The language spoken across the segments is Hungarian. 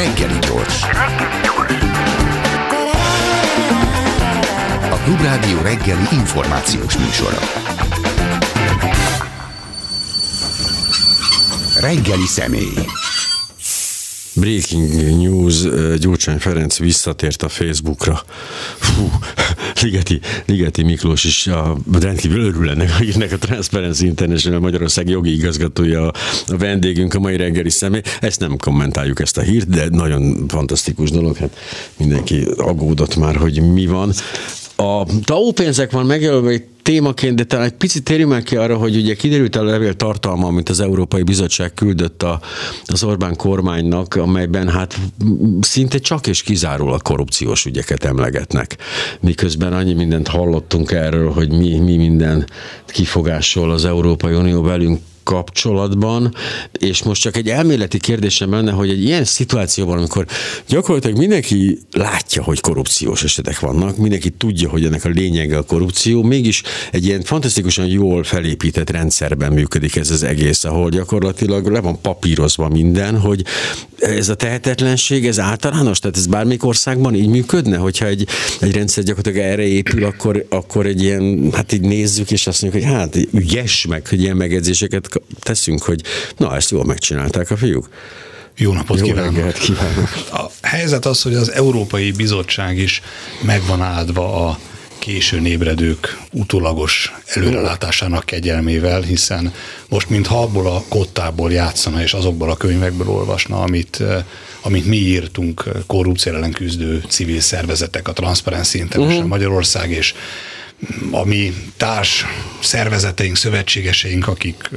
Reggeli gyors. A Klubrádió reggeli információs műsora. Reggeli személy. Breaking news, Gyurcsány Ferenc visszatért a Facebookra. Fú, Ligeti, Ligeti Miklós is a, rendkívül örül ennek, akinek a Transparency International Magyarország jogi igazgatója a, a vendégünk, a mai reggeli személy. Ezt nem kommentáljuk ezt a hírt, de nagyon fantasztikus dolog, hát mindenki aggódott már, hogy mi van. A TAO pénzek van megjelölve egy témaként, de talán egy picit térjünk meg ki arra, hogy ugye kiderült a levél tartalma, amit az Európai Bizottság küldött a, az Orbán kormánynak, amelyben hát szinte csak és kizárólag korrupciós ügyeket emlegetnek. Miközben annyi mindent hallottunk erről, hogy mi, mi minden kifogásol az Európai Unió velünk kapcsolatban, és most csak egy elméleti kérdésem lenne, hogy egy ilyen szituációban, amikor gyakorlatilag mindenki látja, hogy korrupciós esetek vannak, mindenki tudja, hogy ennek a lényege a korrupció, mégis egy ilyen fantasztikusan jól felépített rendszerben működik ez az egész, ahol gyakorlatilag le van papírozva minden, hogy ez a tehetetlenség, ez általános, tehát ez bármelyik országban így működne, hogyha egy, egy rendszer gyakorlatilag erre épül, akkor, akkor egy ilyen, hát így nézzük, és azt mondjuk, hogy hát ügyes meg, hogy ilyen megjegyzéseket teszünk, hogy na, ezt jól megcsinálták a fiúk. Jó napot Jó kívánok! reggelt kívánok! A helyzet az, hogy az Európai Bizottság is megvan áldva a későn ébredők utólagos előrelátásának kegyelmével, hiszen most mintha abból a kottából játszana, és azokból a könyvekből olvasna, amit, eh, amit mi írtunk eh, korrupció ellen küzdő civil szervezetek, a Transparency International uh-huh. Magyarország és a mi társ szervezeteink, szövetségeseink, akik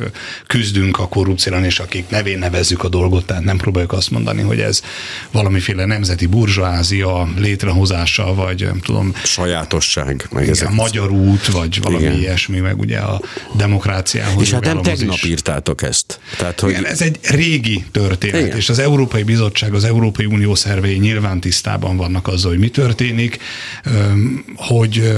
küzdünk a korrupcióan, és akik nevén nevezzük a dolgot, tehát nem próbáljuk azt mondani, hogy ez valamiféle nemzeti burzsázia létrehozása, vagy nem tudom... Sajátosság. Meg igen, a magyar út, vagy valami igen. ilyesmi, meg ugye a demokráciához. És hát nem tegnap is. írtátok ezt. Tehát, hogy... Igen, ez egy régi történet, igen. és az Európai Bizottság, az Európai Unió szervei nyilván tisztában vannak azzal, hogy mi történik, hogy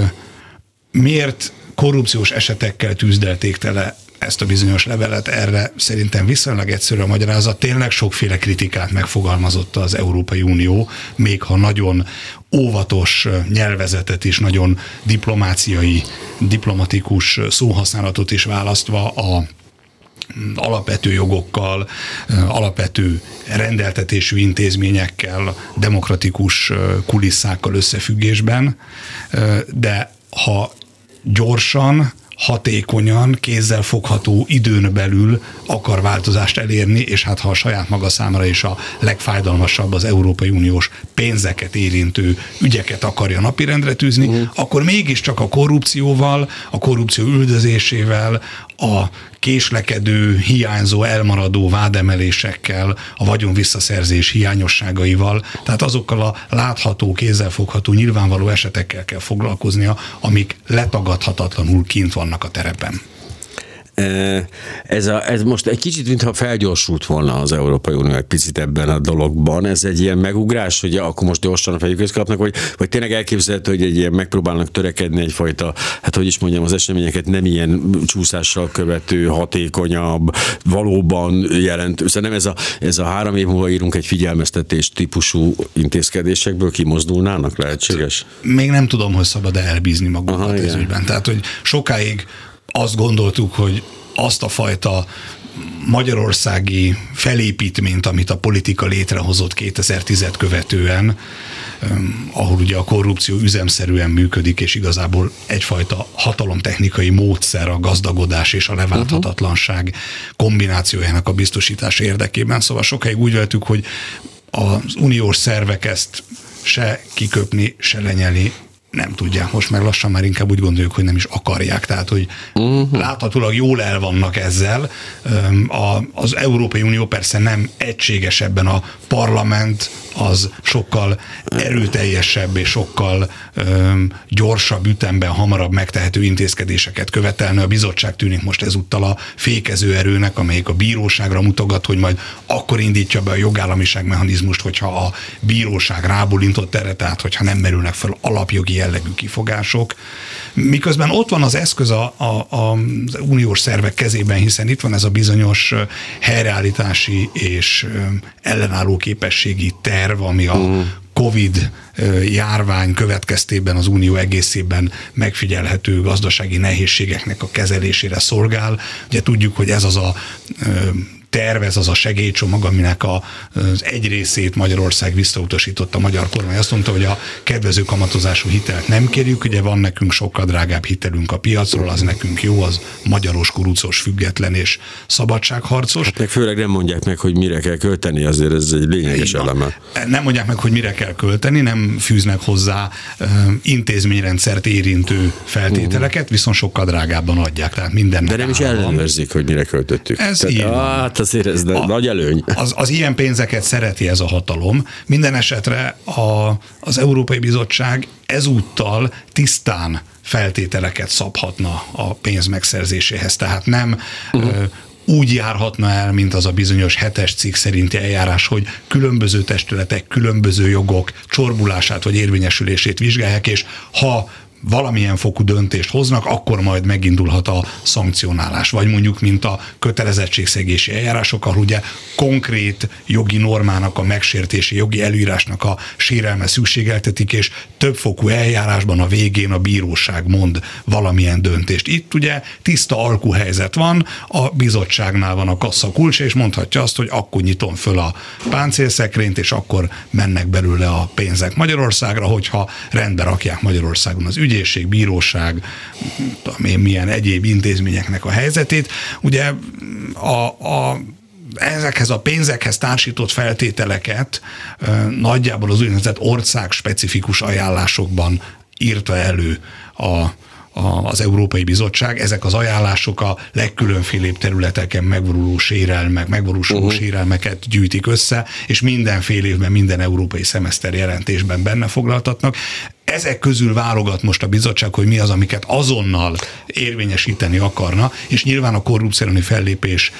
miért korrupciós esetekkel tűzdelték tele ezt a bizonyos levelet, erre szerintem viszonylag egyszerű a magyarázat. Tényleg sokféle kritikát megfogalmazott az Európai Unió, még ha nagyon óvatos nyelvezetet is, nagyon diplomáciai, diplomatikus szóhasználatot is választva a alapvető jogokkal, alapvető rendeltetésű intézményekkel, demokratikus kulisszákkal összefüggésben, de ha gyorsan, hatékonyan, kézzel fogható időn belül akar változást elérni, és hát ha a saját maga számára is a legfájdalmasabb az Európai Uniós pénzeket érintő ügyeket akarja napirendre tűzni, uh-huh. akkor mégiscsak a korrupcióval, a korrupció üldözésével, a késlekedő, hiányzó, elmaradó vádemelésekkel, a vagyon visszaszerzés hiányosságaival, tehát azokkal a látható, kézzelfogható, nyilvánvaló esetekkel kell foglalkoznia, amik letagadhatatlanul kint vannak a terepen. Ez, a, ez most egy kicsit, mintha felgyorsult volna az Európai Unió egy picit ebben a dologban. Ez egy ilyen megugrás, hogy akkor most gyorsan a fejükhöz kapnak, vagy, vagy tényleg elképzelhető, hogy egy ilyen megpróbálnak törekedni egyfajta, hát hogy is mondjam, az eseményeket nem ilyen csúszással követő, hatékonyabb, valóban jelentő. Nem ez a, ez a három év múlva írunk egy figyelmeztetés típusú intézkedésekből kimozdulnának, lehetséges? Még nem tudom, hogy szabad elbízni magunkat ez ügyben. Tehát, hogy sokáig azt gondoltuk, hogy azt a fajta magyarországi felépítményt, amit a politika létrehozott 2010 követően, ahol ugye a korrupció üzemszerűen működik, és igazából egyfajta hatalomtechnikai módszer a gazdagodás és a leválthatatlanság kombinációjának a biztosítása érdekében. Szóval sokáig úgy vettük, hogy az uniós szervek ezt se kiköpni, se lenyelni nem tudják, most meg lassan már inkább úgy gondoljuk, hogy nem is akarják, tehát hogy uh-huh. láthatólag jól el vannak ezzel. A, az Európai Unió persze nem egységes ebben a parlament, az sokkal erőteljesebb és sokkal öm, gyorsabb ütemben, hamarabb megtehető intézkedéseket követelne. A bizottság tűnik most ezúttal a fékező erőnek, amelyik a bíróságra mutogat, hogy majd akkor indítja be a jogállamiság mechanizmust, hogyha a bíróság rábólintott erre, tehát hogyha nem merülnek fel alapjogi jellegű kifogások, miközben ott van az eszköz a, a, a, az uniós szervek kezében, hiszen itt van ez a bizonyos helyreállítási és ellenálló képességi terv, ami a uh-huh. COVID járvány következtében az unió egészében megfigyelhető gazdasági nehézségeknek a kezelésére szolgál. Ugye tudjuk, hogy ez az a tervez az a segélycsomag, aminek a, az egy részét Magyarország visszautasította a magyar kormány. Azt mondta, hogy a kedvező kamatozású hitelt nem kérjük, ugye van nekünk sokkal drágább hitelünk a piacról, az nekünk jó, az magyaros, kurucos, független és szabadságharcos. Hát meg főleg nem mondják meg, hogy mire kell költeni, azért ez egy lényeges Igen. eleme. Nem mondják meg, hogy mire kell költeni, nem fűznek hozzá intézményrendszert érintő feltételeket, viszont sokkal drágábban adják, tehát minden. De nem is ellenőrzik, hogy mire költöttük. Ez tehát, így van. Hát azért ez a, nagy előny. Az, az ilyen pénzeket szereti ez a hatalom. Minden esetre a, az Európai Bizottság ezúttal tisztán feltételeket szabhatna a pénz megszerzéséhez. Tehát nem uh-huh. úgy járhatna el, mint az a bizonyos hetes cikk szerinti eljárás, hogy különböző testületek, különböző jogok csorbulását vagy érvényesülését vizsgálják, és ha valamilyen fokú döntést hoznak, akkor majd megindulhat a szankcionálás. Vagy mondjuk, mint a kötelezettségszegési eljárások, ahol ugye konkrét jogi normának a megsértési, jogi előírásnak a sérelme szükségeltetik, és többfokú eljárásban a végén a bíróság mond valamilyen döntést. Itt ugye tiszta alkuhelyzet van, a bizottságnál van a kassa kulcs, és mondhatja azt, hogy akkor nyitom föl a páncélszekrényt, és akkor mennek belőle a pénzek Magyarországra, hogyha rendbe rakják Magyarországon az ügyet, ügyészség, bíróság, tudom én, milyen egyéb intézményeknek a helyzetét. Ugye a, a ezekhez a pénzekhez társított feltételeket nagyjából az úgynevezett ország specifikus ajánlásokban írta elő a az Európai Bizottság. Ezek az ajánlások a legkülönfélébb területeken megvaluló sérelmek, megvalósuló uh-huh. sérelmeket gyűjtik össze, és minden fél évben minden európai szemeszter jelentésben benne foglaltatnak ezek közül válogat most a bizottság, hogy mi az, amiket azonnal érvényesíteni akarna, és nyilván a korrupciálni fellépés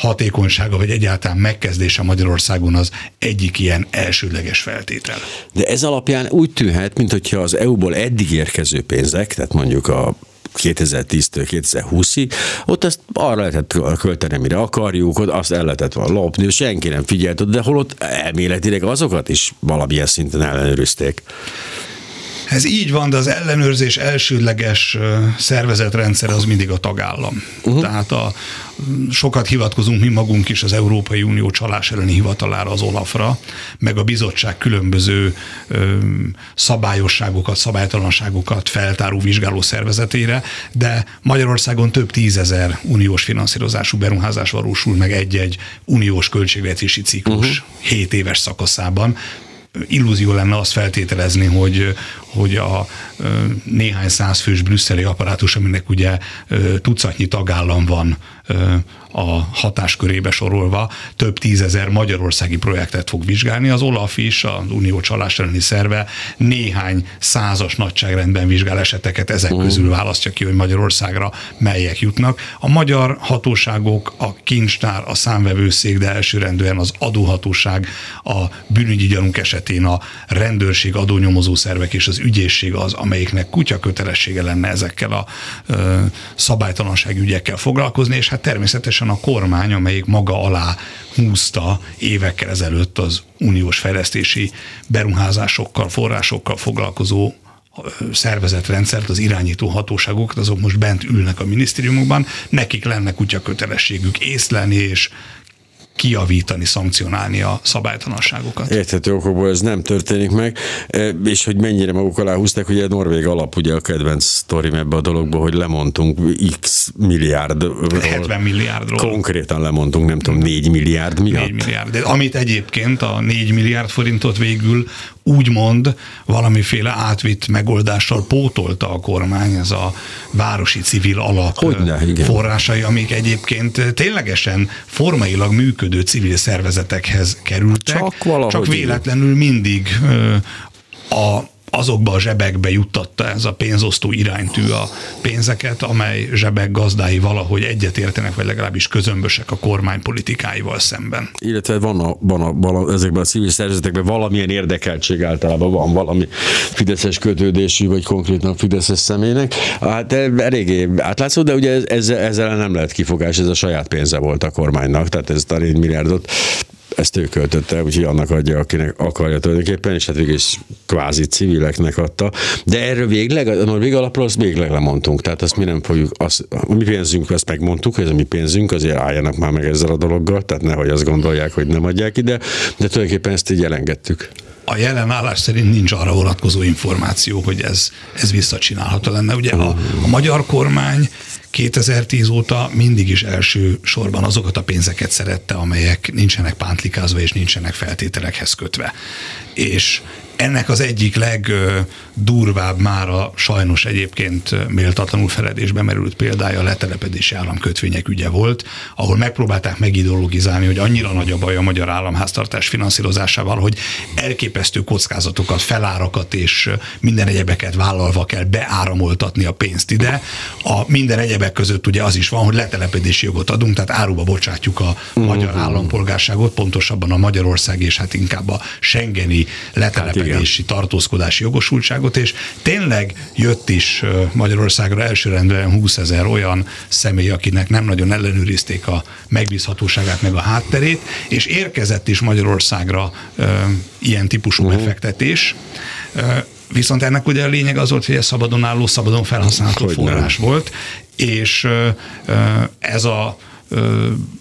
hatékonysága, vagy egyáltalán megkezdése Magyarországon az egyik ilyen elsődleges feltétel. De ez alapján úgy tűnhet, mintha az EU-ból eddig érkező pénzek, tehát mondjuk a 2010-től 2020-ig, ott ezt arra lehetett költeni, mire akarjuk, ott azt el lehetett volna lopni, senki nem figyelt, de holott elméletileg azokat is valamilyen szinten ellenőrizték. Ez így van, de az ellenőrzés elsődleges szervezetrendszer az mindig a tagállam. Uh-huh. Tehát a, sokat hivatkozunk mi magunk is az Európai Unió csalás elleni hivatalára, az Olafra, meg a bizottság különböző ö, szabályosságokat, szabálytalanságokat feltáró vizsgáló szervezetére, de Magyarországon több tízezer uniós finanszírozású beruházás valósul meg egy-egy uniós költségvetési ciklus uh-huh. 7 éves szakaszában illúzió lenne azt feltételezni, hogy, hogy a néhány százfős brüsszeli apparátus, aminek ugye tucatnyi tagállam van a hatáskörébe sorolva, több tízezer magyarországi projektet fog vizsgálni. Az OLAF is, az Unió csalás elleni szerve néhány százas nagyságrendben vizsgál eseteket, ezek uh. közül választja ki, hogy Magyarországra melyek jutnak. A magyar hatóságok, a kincstár, a számvevőszék, de elsőrendűen az adóhatóság, a bűnügyi gyanúk esetén a rendőrség, adónyomozó szervek és az ügyészség az, amelyiknek kutya kötelessége lenne ezekkel a ö, szabálytalansági ügyekkel foglalkozni, és hát természetesen a kormány, amelyik maga alá húzta évekkel ezelőtt az uniós fejlesztési beruházásokkal, forrásokkal foglalkozó szervezetrendszert, az irányító hatóságokat, azok most bent ülnek a minisztériumokban, nekik lenne kutya kötelességük észlelni és kiavítani, szankcionálni a szabálytalanságokat. Érthető okokból ez nem történik meg, e, és hogy mennyire maguk alá húzták, ugye Norvég alap ugye a kedvenc sztorim ebbe a dologba, hogy lemondtunk x milliárd. 70 milliárdról. Konkrétan lemondtunk, nem tudom, 4 milliárd miatt. 4 milliárd. De amit egyébként a 4 milliárd forintot végül úgymond valamiféle átvitt megoldással pótolta a kormány, ez a városi civil alap Hogyne, igen. forrásai, amik egyébként ténylegesen formailag működő civil szervezetekhez kerültek, csak, csak véletlenül mindig a azokba a zsebekbe juttatta ez a pénzosztó iránytű a pénzeket, amely zsebek gazdái valahogy egyetértenek, vagy legalábbis közömbösek a kormány politikáival szemben. Illetve van, a, van, a, van ezekben a civil szervezetekben valamilyen érdekeltség általában van valami fideszes kötődésű, vagy konkrétan fideszes személynek. Hát eléggé átlátszó, de ugye ezzel, ezzel nem lehet kifogás, ez a saját pénze volt a kormánynak, tehát ez a 4 milliárdot ezt ő költötte, úgyhogy annak adja, akinek akarja tulajdonképpen, és hát végül is kvázi civileknek adta. De erről végleg, a vég alapról azt végleg lemondtunk, tehát azt mi nem fogjuk, azt, a mi pénzünk, azt megmondtuk, hogy ez a mi pénzünk, azért álljanak már meg ezzel a dologgal, tehát nehogy azt gondolják, hogy nem adják ide, de tulajdonképpen ezt így elengedtük a jelen állás szerint nincs arra vonatkozó információ, hogy ez, ez visszacsinálható lenne. Ugye a, a magyar kormány 2010 óta mindig is első sorban azokat a pénzeket szerette, amelyek nincsenek pántlikázva és nincsenek feltételekhez kötve. És ennek az egyik legdurvább már a sajnos egyébként méltatlanul feledésbe merült példája a letelepedési államkötvények ügye volt, ahol megpróbálták megideologizálni, hogy annyira nagy a baj a magyar államháztartás finanszírozásával, hogy elképesztő kockázatokat, felárakat és minden egyebeket vállalva kell beáramoltatni a pénzt ide. A minden egyebek között ugye az is van, hogy letelepedési jogot adunk, tehát áruba bocsátjuk a magyar mhm. állampolgárságot, pontosabban a Magyarország és hát inkább a Schengeni letelepedési engedési, tartózkodási jogosultságot, és tényleg jött is Magyarországra elsőrendben 20 ezer olyan személy, akinek nem nagyon ellenőrizték a megbízhatóságát meg a hátterét, és érkezett is Magyarországra ilyen típusú uh-huh. befektetés. Viszont ennek ugye a lényeg az volt, hogy ez szabadon álló, szabadon felhasználható hogy forrás nem. volt, és ez a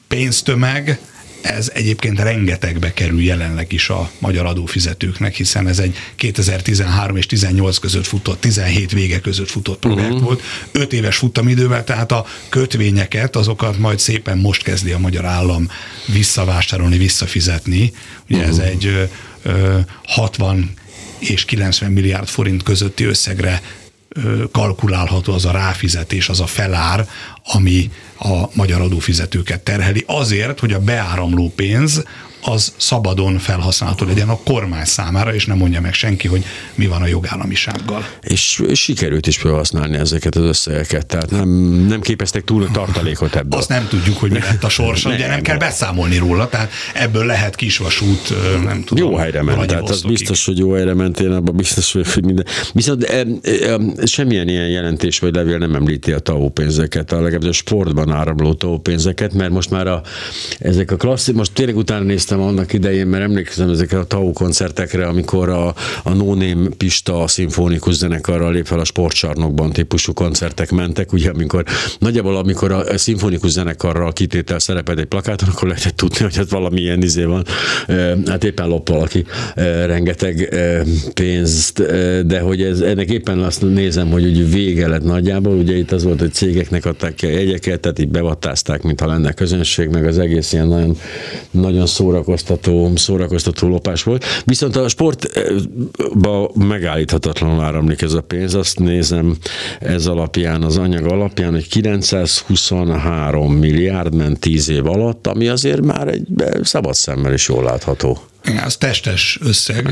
pénztömeg ez egyébként rengetegbe kerül jelenleg is a magyar adófizetőknek, hiszen ez egy 2013 és 18 között futott, 17 vége között futott projekt uh-huh. volt, 5 éves futamidővel, tehát a kötvényeket, azokat majd szépen most kezdi a magyar állam visszavásárolni, visszafizetni. Ugye uh-huh. ez mhm. egy ö, 60 és 90 milliárd forint közötti összegre kalkulálható az a ráfizetés, az a felár, ami a magyar adófizetőket terheli, azért, hogy a beáramló pénz az szabadon felhasználható legyen a kormány számára, és nem mondja meg senki, hogy mi van a jogállamisággal. És, és sikerült is felhasználni ezeket az összegeket, tehát nem, nem képeztek túl a tartalékot ebből. Azt nem tudjuk, hogy mi lett a sorsa, ugye nem kell beszámolni róla, tehát ebből lehet kisvasút, nem tudom. Jó helyre ment, tehát az biztos, hogy jó helyre ment, én abban biztos vagyok, hogy minden. Viszont e, e, semmilyen ilyen jelentés vagy levél nem említi a TAO pénzeket, a legalább a sportban áramló TAO pénzeket, mert most már a, ezek a klasszik, most tényleg utána néztem néztem annak idején, mert emlékszem ezekre a TAU koncertekre, amikor a, a No Name Pista szimfonikus zenekarral lép fel a sportcsarnokban típusú koncertek mentek, ugye amikor nagyjából amikor a szimfonikus zenekarral kitétel szereped egy plakáton, akkor lehetett tudni, hogy hát valami ilyen izé van. Hát éppen lop valaki rengeteg pénzt, de hogy ez, ennek éppen azt nézem, hogy úgy vége lett nagyjából, ugye itt az volt, hogy cégeknek adták ki a jegyeket, tehát így bevattázták, mintha lenne közönség, meg az egész ilyen nagyon, nagyon szóra szórakoztató, szórakoztató lopás volt. Viszont a sportba megállíthatatlanul áramlik ez a pénz. Azt nézem ez alapján, az anyag alapján, hogy 923 milliárd ment 10 év alatt, ami azért már egy szabad szemmel is jól látható. Az testes összeg.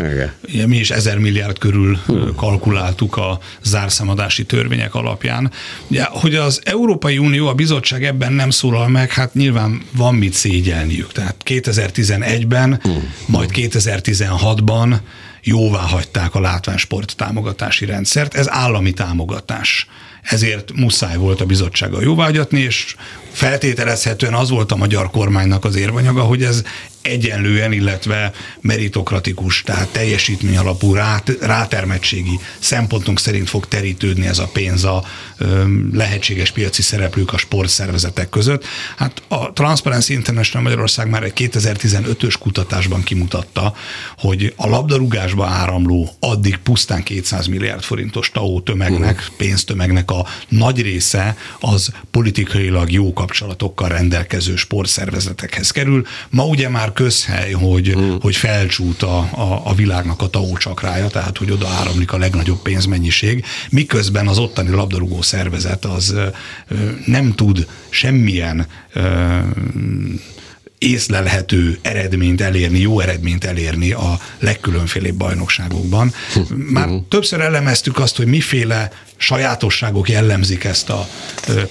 Igen. mi is ezer milliárd körül hmm. kalkuláltuk a zárszámadási törvények alapján. Ugye, hogy az Európai Unió, a bizottság ebben nem szólal meg, hát nyilván van mit szégyelniük. Tehát 2011-ben, hmm. majd 2016-ban jóvá hagyták a látványsport támogatási rendszert. Ez állami támogatás ezért muszáj volt a bizottsága jóvágyatni, és feltételezhetően az volt a magyar kormánynak az érvanyaga, hogy ez egyenlően, illetve meritokratikus, tehát teljesítmény alapú rátermettségi szempontunk szerint fog terítődni ez a pénz a lehetséges piaci szereplők a sportszervezetek között. Hát a Transparency International Magyarország már egy 2015-ös kutatásban kimutatta, hogy a labdarúgásba áramló addig pusztán 200 milliárd forintos TAO tömegnek, pénztömegnek a nagy része az politikailag jó kapcsolatokkal rendelkező sportszervezetekhez kerül. Ma ugye már közhely, hogy, hmm. hogy felcsút a, a, a világnak a TAO csakrája, tehát hogy oda áramlik a legnagyobb pénzmennyiség, miközben az ottani labdarúgó szervezet az nem tud semmilyen észlelhető eredményt elérni, jó eredményt elérni a legkülönfélébb bajnokságokban. Már többször elemeztük azt, hogy miféle sajátosságok jellemzik ezt a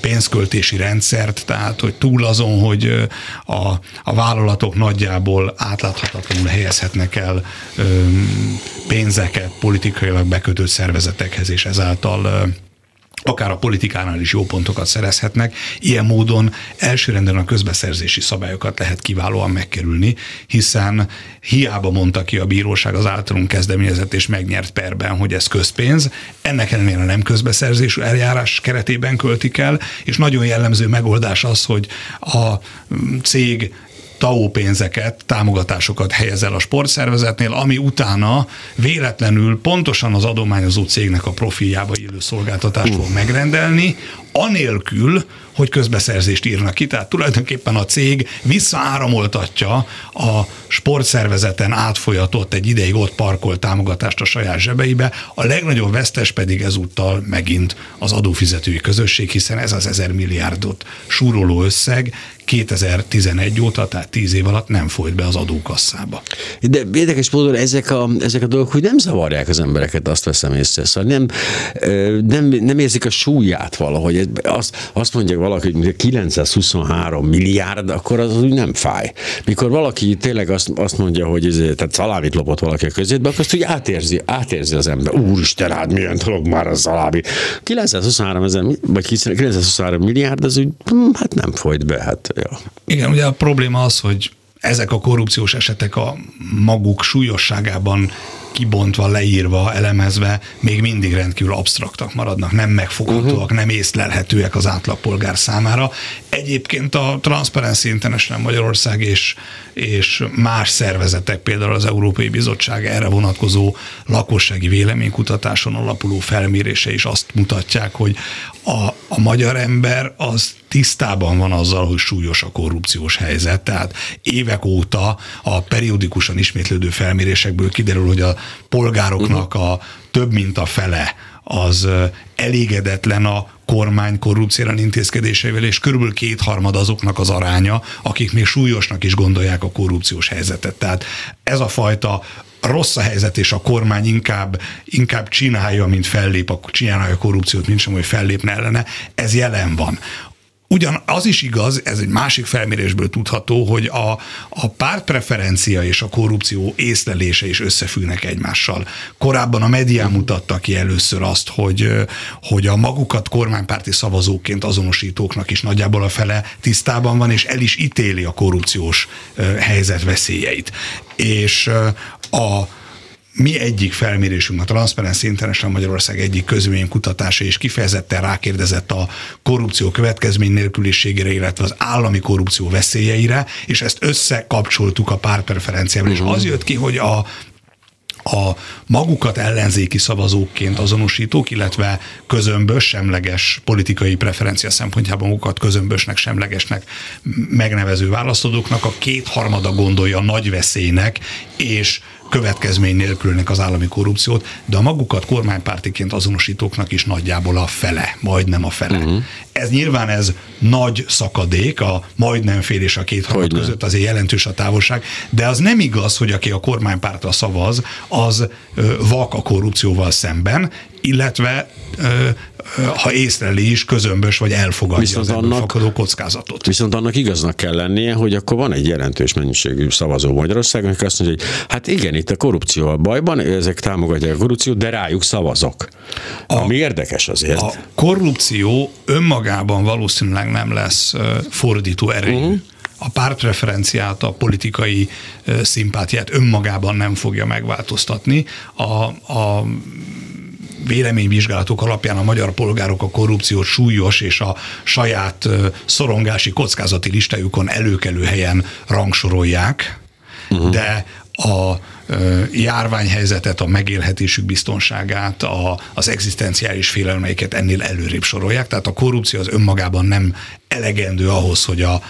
pénzköltési rendszert, tehát hogy túl azon, hogy a, a vállalatok nagyjából átláthatatlanul helyezhetnek el pénzeket politikailag bekötött szervezetekhez, és ezáltal akár a politikánál is jó pontokat szerezhetnek. Ilyen módon elsőrenden a közbeszerzési szabályokat lehet kiválóan megkerülni, hiszen hiába mondta ki a bíróság az általunk kezdeményezett és megnyert perben, hogy ez közpénz, ennek ellenére nem közbeszerzésű eljárás keretében költik el, és nagyon jellemző megoldás az, hogy a cég TAO pénzeket, támogatásokat helyez el a sportszervezetnél, ami utána véletlenül pontosan az adományozó cégnek a profiljába illő szolgáltatást fog megrendelni, anélkül, hogy közbeszerzést írnak ki. Tehát tulajdonképpen a cég visszaáramoltatja a sportszervezeten átfolyatott egy ideig ott parkolt támogatást a saját zsebeibe, a legnagyobb vesztes pedig ezúttal megint az adófizetői közösség, hiszen ez az ezer milliárdot súroló összeg 2011 óta, tehát 10 év alatt nem folyt be az adókasszába. De érdekes módon ezek a, ezek a dolgok hogy nem zavarják az embereket, azt veszem észre. Szóval nem, nem, nem érzik a súlyát valahogy. Azt, azt mondják valaki, hogy 923 milliárd, akkor az, az úgy nem fáj. Mikor valaki tényleg azt, azt mondja, hogy ez, tehát szalámit lopott valaki a közétbe, akkor azt úgy átérzi, átérzi az ember. Úristen, hát milyen dolog már a szalámi. 923 ezer, vagy 923 milliárd, az úgy, hm, hát nem folyt be. Hát Ja. Igen, ugye a probléma az, hogy ezek a korrupciós esetek a maguk súlyosságában kibontva, leírva, elemezve még mindig rendkívül absztraktak maradnak, nem megfoghatóak, uh-huh. nem észlelhetőek az átlagpolgár számára. Egyébként a Transparency International Magyarország és, és más szervezetek, például az Európai Bizottság erre vonatkozó lakossági véleménykutatáson alapuló felmérése is azt mutatják, hogy a, a magyar ember az tisztában van azzal, hogy súlyos a korrupciós helyzet. Tehát évek óta a periódikusan ismétlődő felmérésekből kiderül, hogy a polgároknak a több mint a fele az elégedetlen a kormány korrupciálan intézkedéseivel, és körülbelül kétharmad azoknak az aránya, akik még súlyosnak is gondolják a korrupciós helyzetet. Tehát ez a fajta rossz a helyzet, és a kormány inkább, inkább csinálja, mint fellép, csinálja a korrupciót, mint sem, hogy fellépne ellene, ez jelen van. Ugyan az is igaz, ez egy másik felmérésből tudható, hogy a, a pártpreferencia és a korrupció észlelése is összefüggnek egymással. Korábban a medián mutatta ki először azt, hogy, hogy a magukat kormánypárti szavazóként azonosítóknak is nagyjából a fele tisztában van, és el is ítéli a korrupciós helyzet veszélyeit. És a mi egyik felmérésünk, a Transparency International Magyarország egyik kutatása és kifejezetten rákérdezett a korrupció következmény nélküliségére, illetve az állami korrupció veszélyeire, és ezt összekapcsoltuk a párpreferenciával, uh-huh. és az jött ki, hogy a a magukat ellenzéki szavazóként azonosítók, illetve közömbös, semleges politikai preferencia szempontjában magukat közömbösnek, semlegesnek megnevező választóknak a kétharmada gondolja nagy veszélynek, és következmény nélkülnek az állami korrupciót, de a magukat kormánypártiként azonosítóknak is nagyjából a fele, majdnem a fele. Uh-huh. Ez nyilván ez nagy szakadék, a majdnem fél és a két harmad között azért jelentős a távolság, de az nem igaz, hogy aki a kormánypártra szavaz, az vak a korrupcióval szemben, illetve ha észleli is, közömbös vagy elfogadja viszont az annak, fakadó kockázatot. Viszont annak igaznak kell lennie, hogy akkor van egy jelentős mennyiségű szavazó Magyarországon, aki azt mondja, hogy hát igen, itt a korrupció a bajban, ezek támogatják a korrupciót, de rájuk szavazok. A, Ami érdekes azért. A korrupció önmagában valószínűleg nem lesz fordító erejű. Uh-huh a pártreferenciát, a politikai szimpátiát önmagában nem fogja megváltoztatni. A, a véleményvizsgálatok alapján a magyar polgárok a korrupciót súlyos és a saját szorongási kockázati listájukon előkelő helyen rangsorolják, uh-huh. de a járványhelyzetet, a megélhetésük biztonságát, a, az egzisztenciális félelmeiket ennél előrébb sorolják. Tehát a korrupció az önmagában nem elegendő ahhoz, hogy a,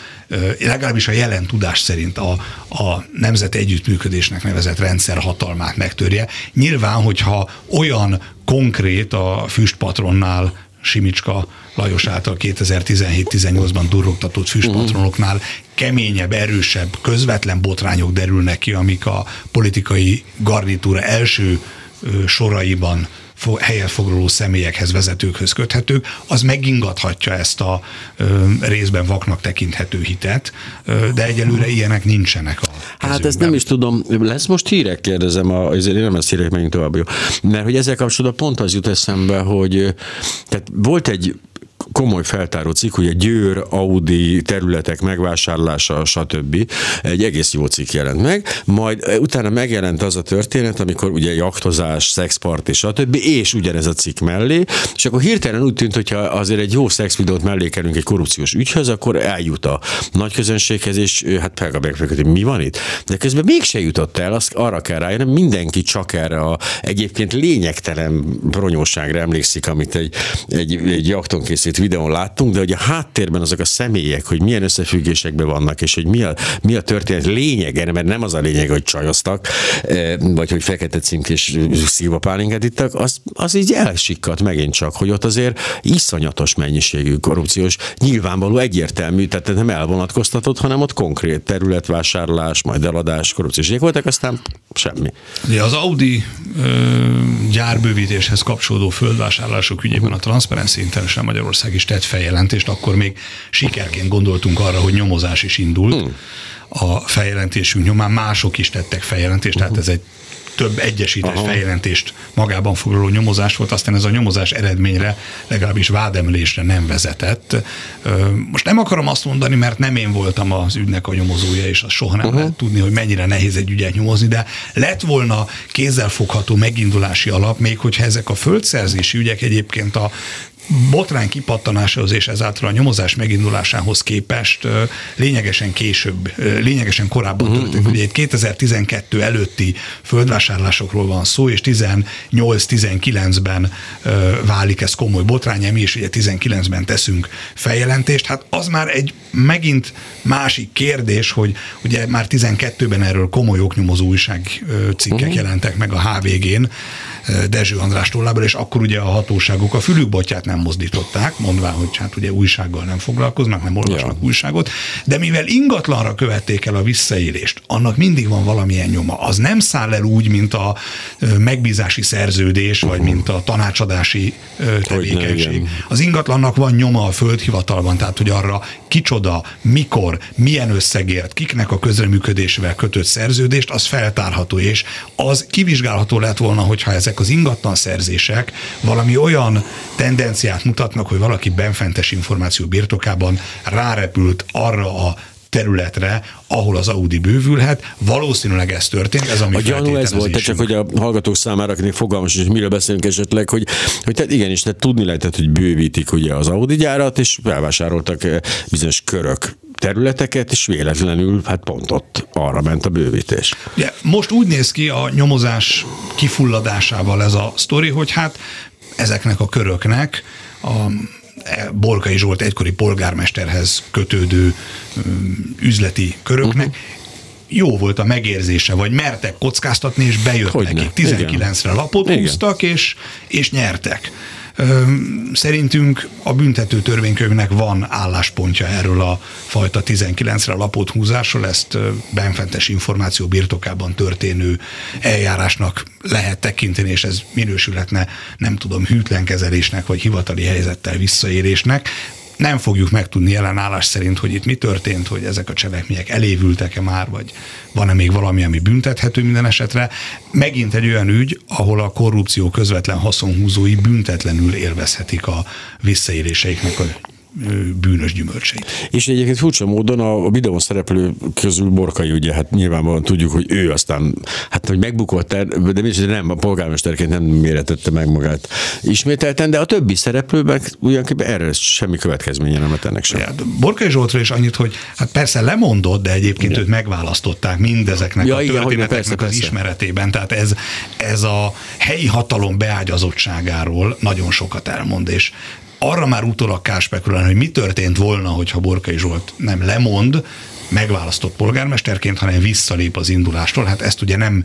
legalábbis a jelen tudás szerint a, a nemzeti együttműködésnek nevezett rendszer hatalmát megtörje. Nyilván, hogyha olyan konkrét a füstpatronnál Simicska Lajos által 2017-18-ban durrogtatott füstpatronoknál keményebb, erősebb, közvetlen botrányok derülnek ki, amik a politikai garnitúra első soraiban helyet foglaló személyekhez, vezetőkhöz köthetők, az megingathatja ezt a ö, részben vaknak tekinthető hitet, ö, de egyelőre ilyenek nincsenek a kezünkben. Hát ezt nem is tudom, lesz most hírek, kérdezem, a, ezért én nem lesz hírek, menjünk tovább. Jó. Mert hogy ezzel kapcsolatban pont az jut eszembe, hogy tehát volt egy komoly feltáró cikk, ugye Győr, Audi területek megvásárlása, stb. Egy egész jó cikk jelent meg, majd eh, utána megjelent az a történet, amikor ugye jaktozás, szexpart és stb. és ugyanez a cikk mellé, és akkor hirtelen úgy tűnt, hogyha azért egy jó szexvideót mellékelünk egy korrupciós ügyhöz, akkor eljut a nagy közönséghez, és hát felkapják hogy mi van itt. De közben mégse jutott el, azt arra kell rájönni, mindenki csak erre a egyébként lényegtelen bronyóságra emlékszik, amit egy, egy, egy jakton készít videón láttunk, de hogy a háttérben azok a személyek, hogy milyen összefüggésekben vannak, és hogy mi a, mi a történet lényege, mert nem az a lényeg, hogy csajoztak, eh, vagy hogy fekete és szilvapálinkát ittak, az, az így elsikkat megint csak, hogy ott azért iszonyatos mennyiségű korrupciós, nyilvánvaló egyértelmű, tehát nem elvonatkoztatott, hanem ott konkrét területvásárlás, majd eladás, korrupciós voltak, aztán semmi. De az Audi gyárbővítéshez kapcsolódó földvásárlások ügyében a Transparency International Magyarország is tett feljelentést, akkor még sikerként gondoltunk arra, hogy nyomozás is indult. Hmm. A feljelentésünk nyomán mások is tettek feljelentést, uh-huh. tehát ez egy több egyesített Aha. feljelentést magában foglaló nyomozás volt, aztán ez a nyomozás eredményre, legalábbis vádemelésre nem vezetett. Most nem akarom azt mondani, mert nem én voltam az ügynek a nyomozója, és az soha nem uh-huh. lehet tudni, hogy mennyire nehéz egy ügyet nyomozni, de lett volna kézzelfogható megindulási alap, még hogyha ezek a földszerzési ügyek egyébként a botrány kipattanásához és ezáltal a nyomozás megindulásához képest lényegesen később, lényegesen korábban uh-huh, történt. Uh-huh. Ugye 2012 előtti földvásárlásokról van szó, és 18-19-ben válik ez komoly botrány, mi is ugye 19-ben teszünk feljelentést. Hát az már egy megint másik kérdés, hogy ugye már 12-ben erről komoly oknyomozó újság cikkek uh-huh. jelentek meg a HVG-n, Dezső András tollából, és akkor ugye a hatóságok a fülükbotját nem mozdították, mondván, hogy hát ugye újsággal nem foglalkoznak, nem olvasnak ja. újságot, de mivel ingatlanra követték el a visszaélést, annak mindig van valamilyen nyoma. Az nem száll el úgy, mint a megbízási szerződés, vagy uh-huh. mint a tanácsadási tevékenység. Az ingatlannak van nyoma a földhivatalban, tehát hogy arra kicsoda, mikor, milyen összegért, kiknek a közreműködésével kötött szerződést, az feltárható, és az kivizsgálható lett volna, hogyha ezek az ingatlan szerzések valami olyan tendenciát mutatnak, hogy valaki benfentes információ birtokában rárepült arra a területre, ahol az Audi bővülhet. Valószínűleg ez történt, ez ami A gyanú ez volt, csak hogy a hallgatók számára, akinek fogalmas, hogy miről beszélünk esetleg, hogy, hogy tehát igenis, tehát tudni lehetett, hogy bővítik ugye az Audi gyárat, és felvásároltak eh, bizonyos körök területeket, és véletlenül hát pont ott arra ment a bővítés. Ja, most úgy néz ki a nyomozás kifulladásával ez a sztori, hogy hát ezeknek a köröknek a Bolkai Zsolt egykori polgármesterhez kötődő üzleti köröknek uh-huh jó volt a megérzése, vagy mertek kockáztatni, és bejött Hogyne. nekik. 19-re lapot Igen. húztak, és, és nyertek. Szerintünk a büntető törvénykönyvnek van álláspontja erről a fajta 19-re lapot húzásról, ezt benfentes információ birtokában történő eljárásnak lehet tekinteni, és ez minősülhetne, nem tudom, hűtlenkezelésnek, vagy hivatali helyzettel visszaérésnek nem fogjuk megtudni jelen állás szerint, hogy itt mi történt, hogy ezek a cselekmények elévültek-e már, vagy van-e még valami, ami büntethető minden esetre. Megint egy olyan ügy, ahol a korrupció közvetlen haszonhúzói büntetlenül élvezhetik a visszaéléseiknek a bűnös gyümölcseit. És egyébként furcsa módon a, videón szereplő közül Borkai, ugye, hát nyilvánvalóan tudjuk, hogy ő aztán, hát hogy megbukott, de mégis nem, a polgármesterként nem méretette meg magát ismételten, de a többi szereplőben ugyanképpen erre semmi következménye nem lett ennek sem. Ja, Borkai Zsoltra is annyit, hogy hát persze lemondott, de egyébként igen. őt megválasztották mindezeknek ja, a történeteknek persze, az persze. ismeretében. Tehát ez, ez a helyi hatalom beágyazottságáról nagyon sokat elmond, és arra már utólag spekulálni, hogy mi történt volna, hogyha Borkai Zsolt nem lemond, megválasztott polgármesterként, hanem visszalép az indulástól. Hát ezt ugye nem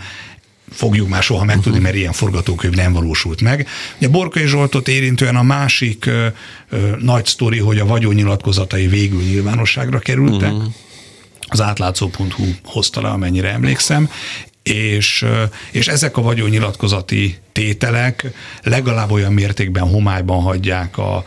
fogjuk már soha megtudni, mert ilyen forgatókönyv nem valósult meg. Ugye Borkai Zsoltot érintően a másik ö, ö, nagy sztori, hogy a vagyonnyilatkozatai végül nyilvánosságra kerültek. Uh-huh. Az átlátszó.hu hozta le, amennyire emlékszem, és, és ezek a vagyonnyilatkozati tételek legalább olyan mértékben homályban hagyják a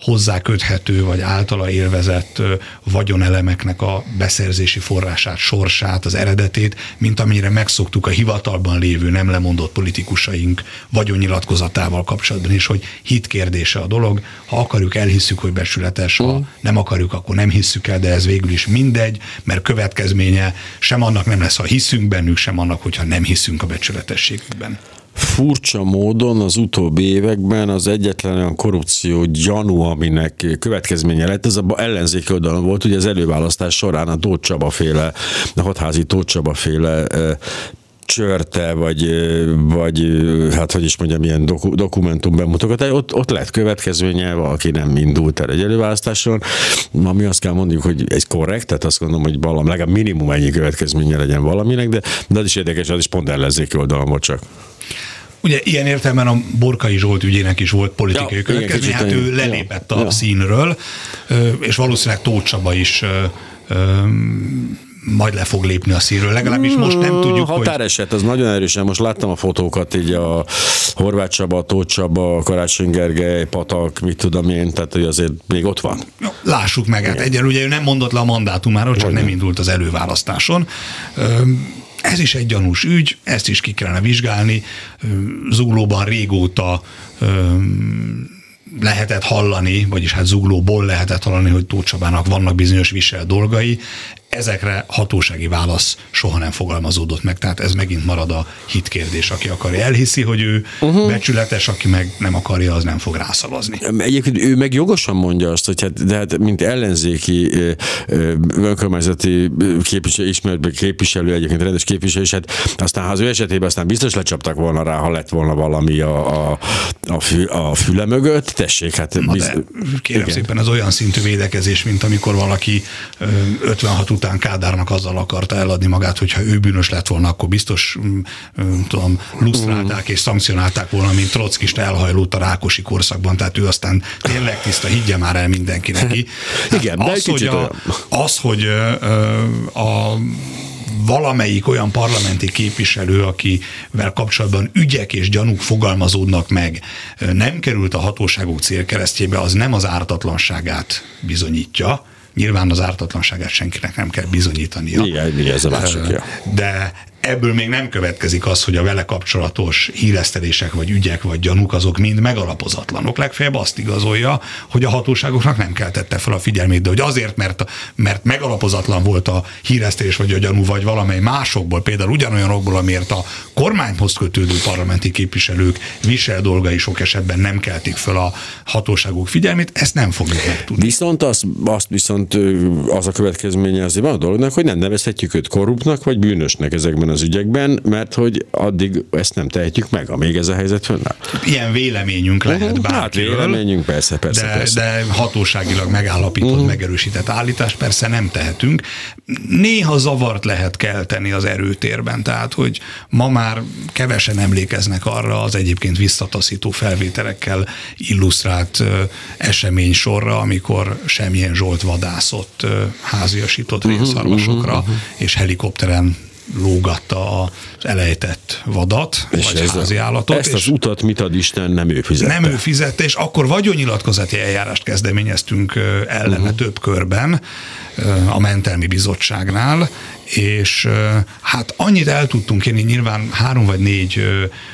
hozzá köthető vagy általa élvezett vagyonelemeknek a beszerzési forrását, sorsát, az eredetét, mint amire megszoktuk a hivatalban lévő nem lemondott politikusaink vagyonnyilatkozatával kapcsolatban is, hogy hit kérdése a dolog. Ha akarjuk, elhisszük, hogy besületes, ha mm. nem akarjuk, akkor nem hisszük el, de ez végül is mindegy, mert következménye sem annak nem lesz, ha hiszünk bennük, sem annak, hogyha nem hiszünk a becsületességükben furcsa módon az utóbbi években az egyetlen olyan korrupció gyanú, aminek következménye lett, ez a ellenzéki oldalon volt, ugye az előválasztás során a Tóth Csaba féle, a hatházi Tóth Csaba féle csörte, vagy, vagy hát hogy is mondjam, ilyen doku, dokumentum bemutogatás, ott, ott lett következménye, valaki nem indult el egy előválasztáson, ami azt kell mondjuk, hogy ez korrekt, tehát azt gondolom, hogy valami, legalább minimum ennyi következménye legyen valaminek, de, de az is érdekes, az is pont ellenzéki oldalon volt csak. Ugye ilyen értelemben a Borkai Zsolt ügyének is volt politikai ja, következmény, hát ő lelépett ja, a ja. színről, és valószínűleg Tóth Csaba is majd le fog lépni a színről. Legalábbis most nem tudjuk, Határeset, hogy... az nagyon erősen. Most láttam a fotókat, így a Horváth Csaba, Tóth Csaba, Karácsony Gergely, Patak, mit tudom én, tehát hogy azért még ott van. Lássuk meg, hát egyelőre ugye ő nem mondott le a mandátumáról, csak nem indult az előválasztáson. Ez is egy gyanús ügy, ezt is ki kellene vizsgálni. Zuglóban régóta lehetett hallani, vagyis hát zuglóból lehetett hallani, hogy Tóth vannak bizonyos visel dolgai ezekre hatósági válasz soha nem fogalmazódott meg, tehát ez megint marad a hitkérdés, aki akarja elhiszi, hogy ő uh-huh. becsületes, aki meg nem akarja, az nem fog rászavazni. Egyébként ő meg jogosan mondja azt, hogy hát, de hát mint ellenzéki önkormányzati képviselő, ismert képviselő, egyébként rendes képviselő, és hát aztán az ő esetében aztán biztos lecsaptak volna rá, ha lett volna valami a, a, a, fü, a füle mögött, tessék, hát biz... de, kérem igen. szépen, az olyan szintű védekezés, mint amikor valaki 56 után Kádárnak azzal akarta eladni magát, hogyha ő bűnös lett volna, akkor biztos mm, mm, tudom, lusztrálták és szankcionálták volna, mint Trockist elhajlott a Rákosi korszakban, tehát ő aztán tényleg tiszta, higgye már el mindenki neki. Igen, az, de hogy a, az, hogy a valamelyik olyan parlamenti képviselő, akivel kapcsolatban ügyek és gyanúk fogalmazódnak meg, nem került a hatóságok célkeresztjébe, az nem az ártatlanságát bizonyítja, Nyilván az ártatlanságát senkinek nem kell bizonyítania. Igen, igen ez a másik. De ebből még nem következik az, hogy a vele kapcsolatos híresztelések, vagy ügyek, vagy gyanúk azok mind megalapozatlanok. Legfeljebb azt igazolja, hogy a hatóságoknak nem keltette fel a figyelmét, de hogy azért, mert, mert megalapozatlan volt a híresztelés, vagy a gyanú, vagy valamely másokból, például ugyanolyanokból, amiért a kormányhoz kötődő parlamenti képviselők visel dolgai sok esetben nem keltik fel a hatóságok figyelmét, ezt nem fogjuk megtudni. Viszont az, azt viszont az a következménye azért van a dolognak, hogy nem nevezhetjük őt korruptnak, vagy bűnösnek ezekben az ügyekben, mert hogy addig ezt nem tehetjük meg, amíg ez a helyzet fönnáll. Ilyen véleményünk lehet uh-huh. bárkiről. Hát véleményünk, persze, persze. De, persze. de hatóságilag megállapított, uh-huh. megerősített állítás persze nem tehetünk. Néha zavart lehet kelteni az erőtérben, tehát hogy ma már kevesen emlékeznek arra az egyébként visszataszító felvételekkel illusztrált esemény sorra, amikor semmilyen Zsolt vadászott háziasított uh-huh, rénszarvasokra, uh-huh, uh-huh. és helikopteren lógatta az elejtett vadat, és vagy ez házi állatot. Ezt az utat mit ad Isten, nem ő fizette. Nem ő fizette, és akkor vagyonnyilatkozati eljárást kezdeményeztünk ellene uh-huh. több körben a mentelmi bizottságnál, és hát annyit el tudtunk érni, nyilván három vagy négy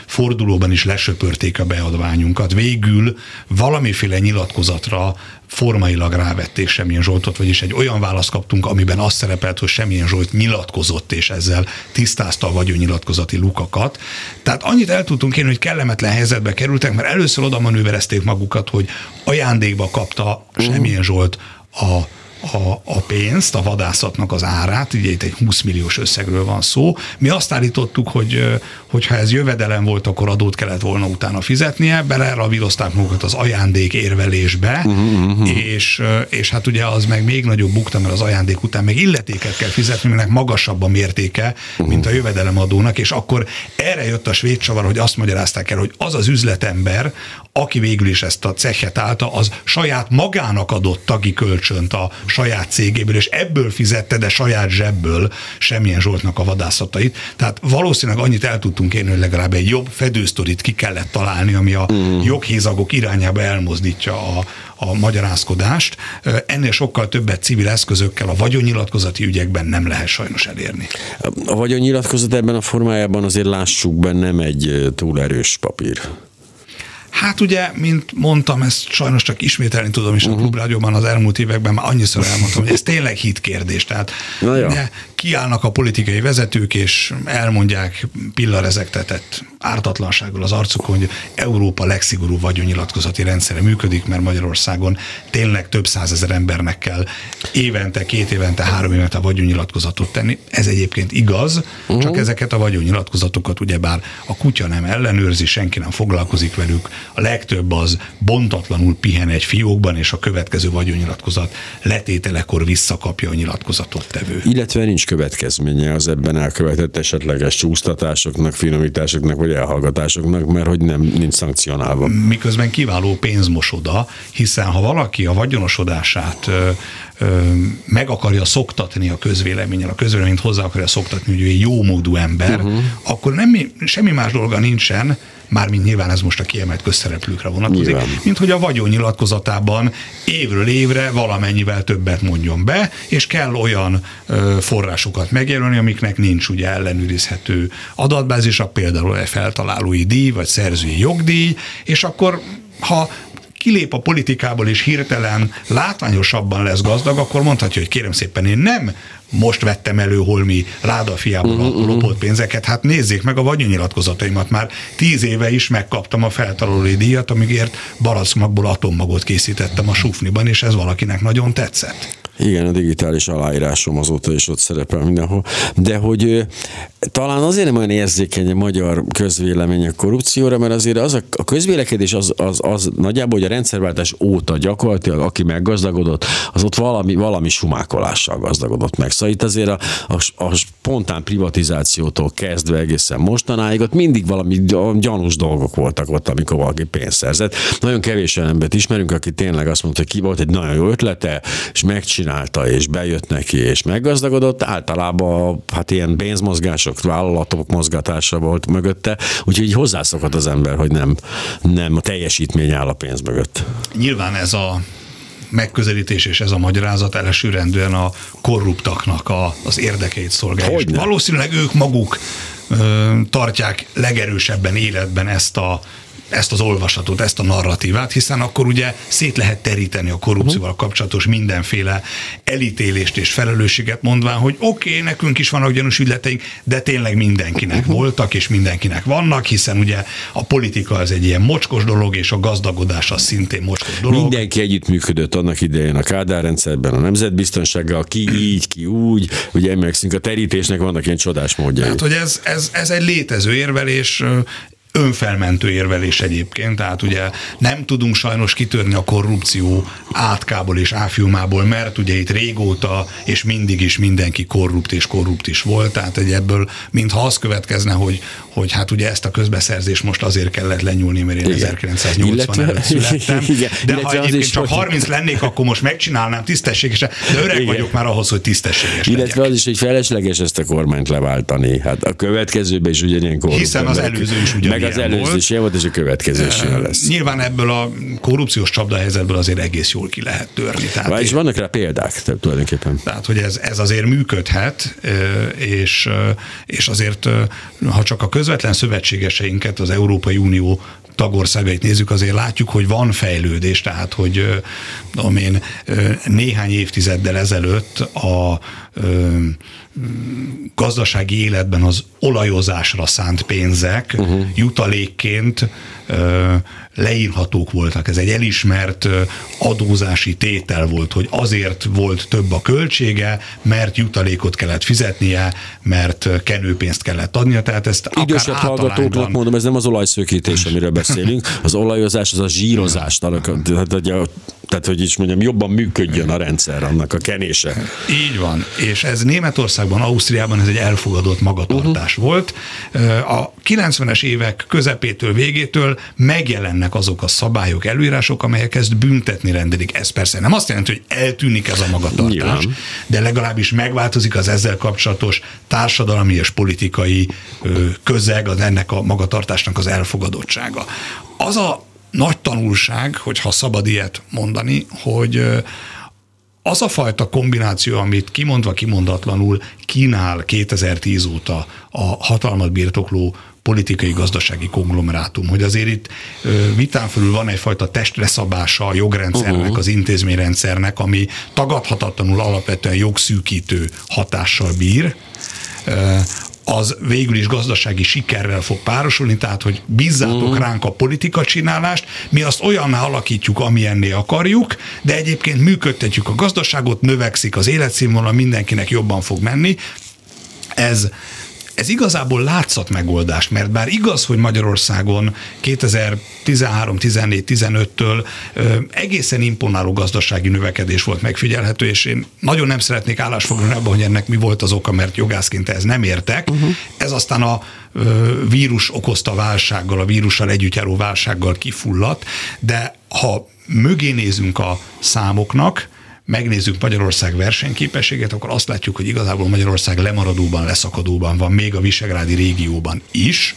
fordulóban is lesöpörték a beadványunkat. Végül valamiféle nyilatkozatra formailag rávették Semmilyen Zsoltot, vagyis egy olyan választ kaptunk, amiben azt szerepelt, hogy Semmilyen Zsolt nyilatkozott, és ezzel tisztázta a vagyonnyilatkozati lukakat. Tehát annyit el tudtunk érni, hogy kellemetlen helyzetbe kerültek, mert először oda manőverezték magukat, hogy ajándékba kapta Semmilyen Zsolt a a, a pénzt, a vadászatnak az árát, ugye itt egy 20 milliós összegről van szó. Mi azt állítottuk, hogy hogyha ez jövedelem volt, akkor adót kellett volna utána fizetnie, beleravírozták magukat az ajándék érvelésbe, uh-huh, uh-huh. És, és hát ugye az meg még nagyobb bukta, mert az ajándék után meg illetéket kell fizetni, aminek magasabb a mértéke, uh-huh. mint a jövedelemadónak, és akkor erre jött a svéd csavar, hogy azt magyarázták el, hogy az az üzletember, aki végül is ezt a cechet állta, az saját magának adott tagi kölcsönt a saját cégéből, és ebből fizette, de saját zsebből semmilyen Zsoltnak a vadászatait. Tehát valószínűleg annyit el tudtunk érni, hogy legalább egy jobb fedősztorit ki kellett találni, ami a mm. joghézagok irányába elmozdítja a, a magyarázkodást. Ennél sokkal többet civil eszközökkel a vagyonnyilatkozati ügyekben nem lehet sajnos elérni. A vagyonnyilatkozat ebben a formájában azért lássuk be nem egy túl erős papír. Hát ugye, mint mondtam, ezt sajnos csak ismételni tudom is uh-huh. a mhm. klubrádióban az elmúlt években, már annyiszor elmondtam, hogy ez tényleg hitkérdés. Tehát Na jó. Kiállnak a politikai vezetők, és elmondják pillarezektetett ártatlansággal az arcukon, hogy Európa legszigorúbb vagyonnyilatkozati rendszere működik, mert Magyarországon tényleg több százezer embernek kell évente, két évente, három évente vagyonnyilatkozatot tenni. Ez egyébként igaz, uh-huh. csak ezeket a vagyonnyilatkozatokat ugyebár a kutya nem ellenőrzi, senki nem foglalkozik velük, a legtöbb az bontatlanul pihen egy fiókban, és a következő vagyonnyilatkozat letételekor visszakapja a nyilatkozatot tevő. Illetve nincs következménye az ebben elkövetett esetleges csúsztatásoknak, finomításoknak vagy elhallgatásoknak, mert hogy nem nincs szankcionálva. Miközben kiváló pénzmosoda, hiszen ha valaki a vagyonosodását ö, ö, meg akarja szoktatni a közvéleményen, a közvéleményt hozzá akarja szoktatni, hogy ő egy jó módú ember, uh-huh. akkor nem, semmi más dolga nincsen, mármint nyilván ez most a kiemelt közszereplőkre vonatkozik, nyilván. mint hogy a vagyonnyilatkozatában évről évre valamennyivel többet mondjon be, és kell olyan ö, forrásokat megjelölni, amiknek nincs ugye ellenőrizhető adatbázisa, például egy feltalálói díj, vagy szerzői jogdíj, és akkor ha kilép a politikából és hirtelen látványosabban lesz gazdag, akkor mondhatja, hogy kérem szépen én nem most vettem elő holmi ládafiából uh-huh, mhm, mhm. lopott pénzeket, hát nézzék meg a vagyonnyilatkozataimat, már tíz éve is megkaptam a feltalálói díjat, amígért barackmagból atommagot készítettem a sufniban, és ez valakinek nagyon tetszett. Igen, a digitális aláírásom azóta is ott szerepel mindenhol. De hogy talán azért nem olyan érzékeny a magyar közvélemény a korrupcióra, mert azért az a, a közvélekedés az, az, az nagyjából, hogy a rendszerváltás óta gyakorlatilag, aki meggazdagodott, az ott valami, valami sumákolással gazdagodott meg. Szóval itt azért a, a, a spontán privatizációtól kezdve egészen mostanáig ott mindig valami gyanús dolgok voltak ott, amikor valaki pénzt szerzett. Nagyon kevés olyan embert ismerünk, aki tényleg azt mondta, hogy ki volt egy nagyon jó ötlete, és megcsinálta, és bejött neki, és meggazdagodott. Általában hát ilyen pénzmozgások, vállalatok mozgatása volt mögötte, úgyhogy így hozzászokhat az ember, hogy nem, nem a teljesítmény áll a pénz mögött. Nyilván ez a megközelítés és ez a magyarázat elsőrendűen a korruptaknak a, az érdekeit szolgálja. Valószínűleg ők maguk ö, tartják legerősebben életben ezt a ezt az olvasatot, ezt a narratívát, hiszen akkor ugye szét lehet teríteni a korrupcióval kapcsolatos mindenféle elítélést és felelősséget, mondván, hogy oké, okay, nekünk is vannak gyanús ügyleteink, de tényleg mindenkinek uh-huh. voltak, és mindenkinek vannak, hiszen ugye a politika az egy ilyen mocskos dolog, és a gazdagodás az szintén mocskos dolog. Mindenki együttműködött annak idején a Kádár rendszerben, a nemzetbiztonsággal, ki így, ki úgy, ugye emlékszünk, a terítésnek vannak ilyen csodás módjai. Hát, hogy ez, ez, ez egy létező érvelés, önfelmentő érvelés egyébként, tehát ugye nem tudunk sajnos kitörni a korrupció átkából és áfiumából, mert ugye itt régóta és mindig is mindenki korrupt és korrupt is volt, tehát egy ebből mintha az következne, hogy, hogy hát ugye ezt a közbeszerzést most azért kellett lenyúlni, mert én igen. 1980 illetve, előtt születtem, igen, de ha egyébként csak 30 lennék, akkor most megcsinálnám tisztességesen, de öreg igen. vagyok már ahhoz, hogy tisztességes Illetve legyek. az is, hogy felesleges ezt a kormányt leváltani. Hát a következőben is ugyanilyen korrupt. Hiszen az előző is ugyanilyen Meg az előző is volt, és a következő is lesz. Nyilván ebből a korrupciós csapdahelyzetből azért egész jól ki lehet törni. Tehát és vannak rá példák tehát tulajdonképpen. Tehát, hogy ez, ez azért működhet, és, és azért, ha csak a közvetlen szövetségeseinket, az Európai Unió tagországait nézzük, azért látjuk, hogy van fejlődés, tehát hogy én, néhány évtizeddel ezelőtt a gazdasági életben az olajozásra szánt pénzek uh-huh. jutalékként leírhatók voltak. Ez egy elismert adózási tétel volt, hogy azért volt több a költsége, mert jutalékot kellett fizetnie, mert kenőpénzt kellett adnia, tehát ezt Idősebb hallgatóknak mondom, ez nem az olajszökítés, amiről beszélünk, az olajozás az a zsírozás, tehát, tehát hogy is mondjam, jobban működjön a rendszer, annak a kenése. Így van, és ez Németországban, Ausztriában ez egy elfogadott magatartás uh-huh. volt. A 90-es évek közepétől, végétől megjelennek azok a szabályok, előírások, amelyek ezt büntetni rendelik. Ez persze nem azt jelenti, hogy eltűnik ez a magatartás, Nyilván. de legalábbis megváltozik az ezzel kapcsolatos társadalmi és politikai közeg, az ennek a magatartásnak az elfogadottsága. Az a nagy tanulság, hogyha szabad ilyet mondani, hogy az a fajta kombináció, amit kimondva kimondatlanul kínál 2010 óta a hatalmat birtokló politikai-gazdasági konglomerátum, hogy azért itt vitán fölül van egyfajta testreszabása a jogrendszernek, uh-huh. az intézményrendszernek, ami tagadhatatlanul alapvetően jogszűkítő hatással bír, az végül is gazdasági sikerrel fog párosulni, tehát hogy bízzátok uh-huh. ránk a politika csinálást, mi azt olyanná alakítjuk, amilyenné akarjuk, de egyébként működtetjük a gazdaságot, növekszik az életszínvonal, mindenkinek jobban fog menni. Ez ez igazából látszat megoldás, mert bár igaz, hogy Magyarországon 2013, 14, 15-től egészen imponáló gazdasági növekedés volt megfigyelhető, és én nagyon nem szeretnék állásfoglalni abban, hogy ennek mi volt az oka, mert jogászként ez nem értek. Uh-huh. Ez aztán a vírus okozta válsággal, a vírussal együtt járó válsággal kifulladt, de ha mögé nézünk a számoknak, megnézzük Magyarország versenyképességet, akkor azt látjuk, hogy igazából Magyarország lemaradóban, leszakadóban van, még a Visegrádi régióban is,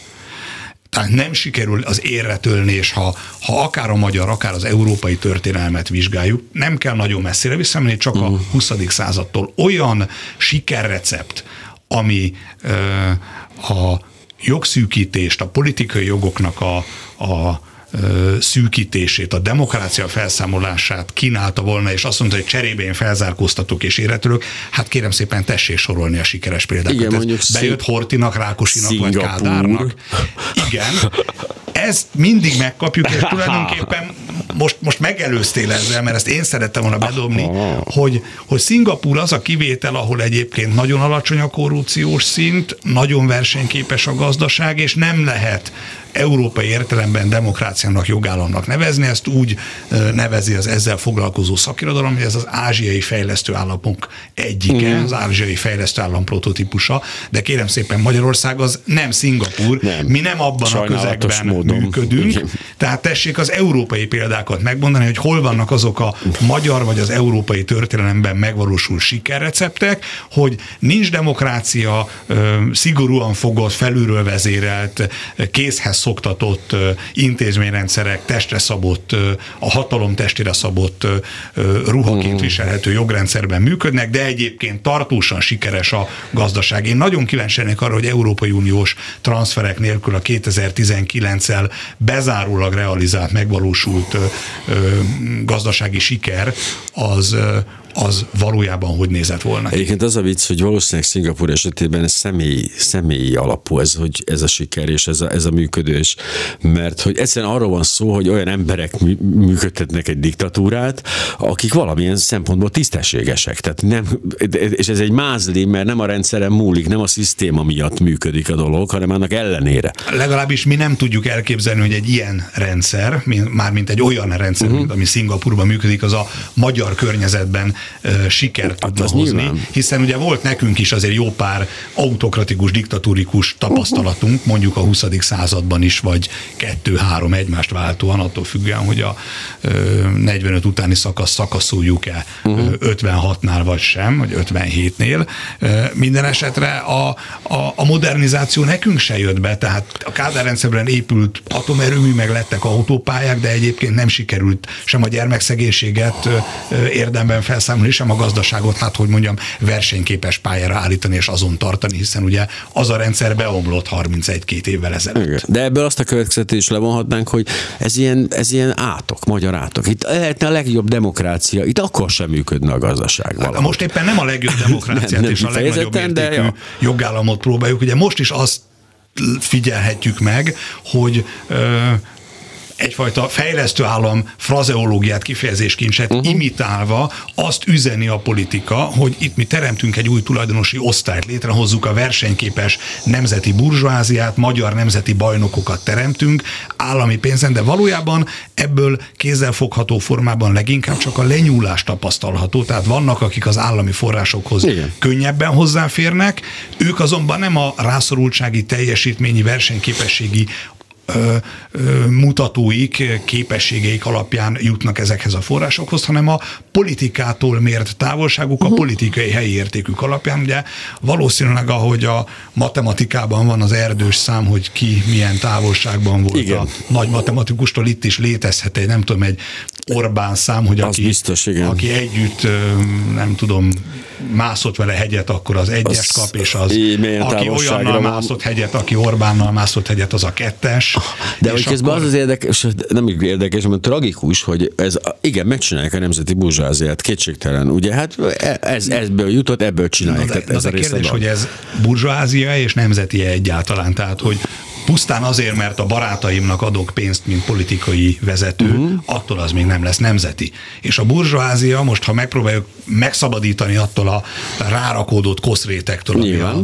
tehát nem sikerül az érre tölni, és ha, ha akár a magyar, akár az európai történelmet vizsgáljuk, nem kell nagyon messzire visszamenni, csak a 20. Mhm. századtól olyan sikerrecept, ami ö, a jogszűkítést, a politikai jogoknak a, a szűkítését, a demokrácia felszámolását kínálta volna, és azt mondta, hogy cserébe én felzárkóztatok és éretülök, hát kérem szépen tessék sorolni a sikeres példákat. Igen, mondjuk bejött Hortinak, Rákosinak Szingapúr. vagy Kádárnak. Igen, ezt mindig megkapjuk, és tulajdonképpen most, most megelőztél ezzel, mert ezt én szerettem volna bedobni, hogy, hogy Szingapúr az a kivétel, ahol egyébként nagyon alacsony a korrupciós szint, nagyon versenyképes a gazdaság, és nem lehet európai értelemben demokráciának, jogállamnak nevezni, ezt úgy nevezi az ezzel foglalkozó szakirodalom, hogy ez az ázsiai fejlesztő államok egyike, mm. az ázsiai fejlesztő állam prototípusa, de kérem szépen Magyarország az nem Szingapur, nem. mi nem abban a közegben módon. működünk, tehát tessék az európai példákat megmondani, hogy hol vannak azok a magyar vagy az európai történelemben megvalósul sikerreceptek, hogy nincs demokrácia, szigorúan fogott, felülről vezérelt, készhez szoktatott intézményrendszerek, testre szabott, a hatalom testére szabott ruhaként hmm. viselhető jogrendszerben működnek, de egyébként tartósan sikeres a gazdaság. Én nagyon kíváncsi arra, hogy Európai Uniós transferek nélkül a 2019-el bezárólag realizált, megvalósult gazdasági siker az az valójában hogy nézett volna. Egyébként az a vicc, hogy valószínűleg Szingapur esetében ez személy, személyi alapú ez, hogy ez a siker és ez a, ez a működés, mert hogy egyszerűen arról van szó, hogy olyan emberek működtetnek egy diktatúrát, akik valamilyen szempontból tisztességesek. Tehát nem, és ez egy mázli, mert nem a rendszeren múlik, nem a szisztéma miatt működik a dolog, hanem annak ellenére. Legalábbis mi nem tudjuk elképzelni, hogy egy ilyen rendszer, mármint egy olyan rendszer, uh-huh. mint ami Szingapurban működik, az a magyar környezetben sikert hát tudna hozni, nyilván. hiszen ugye volt nekünk is azért jó pár autokratikus, diktatúrikus tapasztalatunk, mondjuk a 20. században is, vagy kettő-három egymást váltóan, attól függően, hogy a 45 utáni szakasz szakaszoljuk-e uh-huh. 56-nál vagy sem, vagy 57-nél. Minden esetre a, a, a modernizáció nekünk se jött be, tehát a Kádár rendszerben épült atomerőmű, meg lettek autópályák, de egyébként nem sikerült sem a gyermekszegénységet érdemben felszámolni, elszámolni, sem a gazdaságot, hát hogy mondjam, versenyképes pályára állítani és azon tartani, hiszen ugye az a rendszer beomlott 31-2 évvel ezelőtt. Igen. De ebből azt a következtetést levonhatnánk, hogy ez ilyen, ez ilyen átok, magyar átok. Itt lehetne a legjobb demokrácia, itt akkor sem működne a gazdaság. Hát valahogy. Most éppen nem a legjobb demokráciát nem, nem és a legnagyobb értékű ja. jogállamot próbáljuk. Ugye most is azt figyelhetjük meg, hogy ö, egyfajta fejlesztő állam frazeológiát, kifejezéskincset uh-huh. imitálva azt üzeni a politika, hogy itt mi teremtünk egy új tulajdonosi osztályt, létrehozzuk a versenyképes nemzeti burzsóáziát, magyar nemzeti bajnokokat teremtünk állami pénzen, de valójában ebből kézzelfogható formában leginkább csak a lenyúlás tapasztalható, tehát vannak, akik az állami forrásokhoz Igen. könnyebben hozzáférnek, ők azonban nem a rászorultsági teljesítményi versenyképességi ö, ö, mutatóik, képességeik alapján jutnak ezekhez a forrásokhoz, hanem a politikától mért távolságuk, a uh-huh. politikai helyi értékük alapján. Ugye valószínűleg, ahogy a matematikában van az erdős szám, hogy ki milyen távolságban volt igen. a nagy matematikustól, itt is létezhet egy, nem tudom, egy Orbán szám, hogy aki, biztos, igen. aki együtt, nem tudom, mászott vele hegyet, akkor az egyes kap, és az, aki olyannal mászott hegyet, aki Orbánnal mászott hegyet, az a kettes. De hogy közben akkor... az az érdekes, nem érdekes, hanem tragikus, hogy ez, igen, megcsinálják a nemzeti burzsáziát, kétségtelen. Ugye, hát ez, ezből jutott, ebből csinálják. Na de, tehát ez a, a kérdés, hogy ez burzsázia és nemzeti egyáltalán, tehát hogy pusztán azért, mert a barátaimnak adok pénzt, mint politikai vezető, uh-huh. attól az még nem lesz nemzeti. És a burzsóázia most, ha megpróbáljuk megszabadítani attól a rárakódott koszrétektől, ami a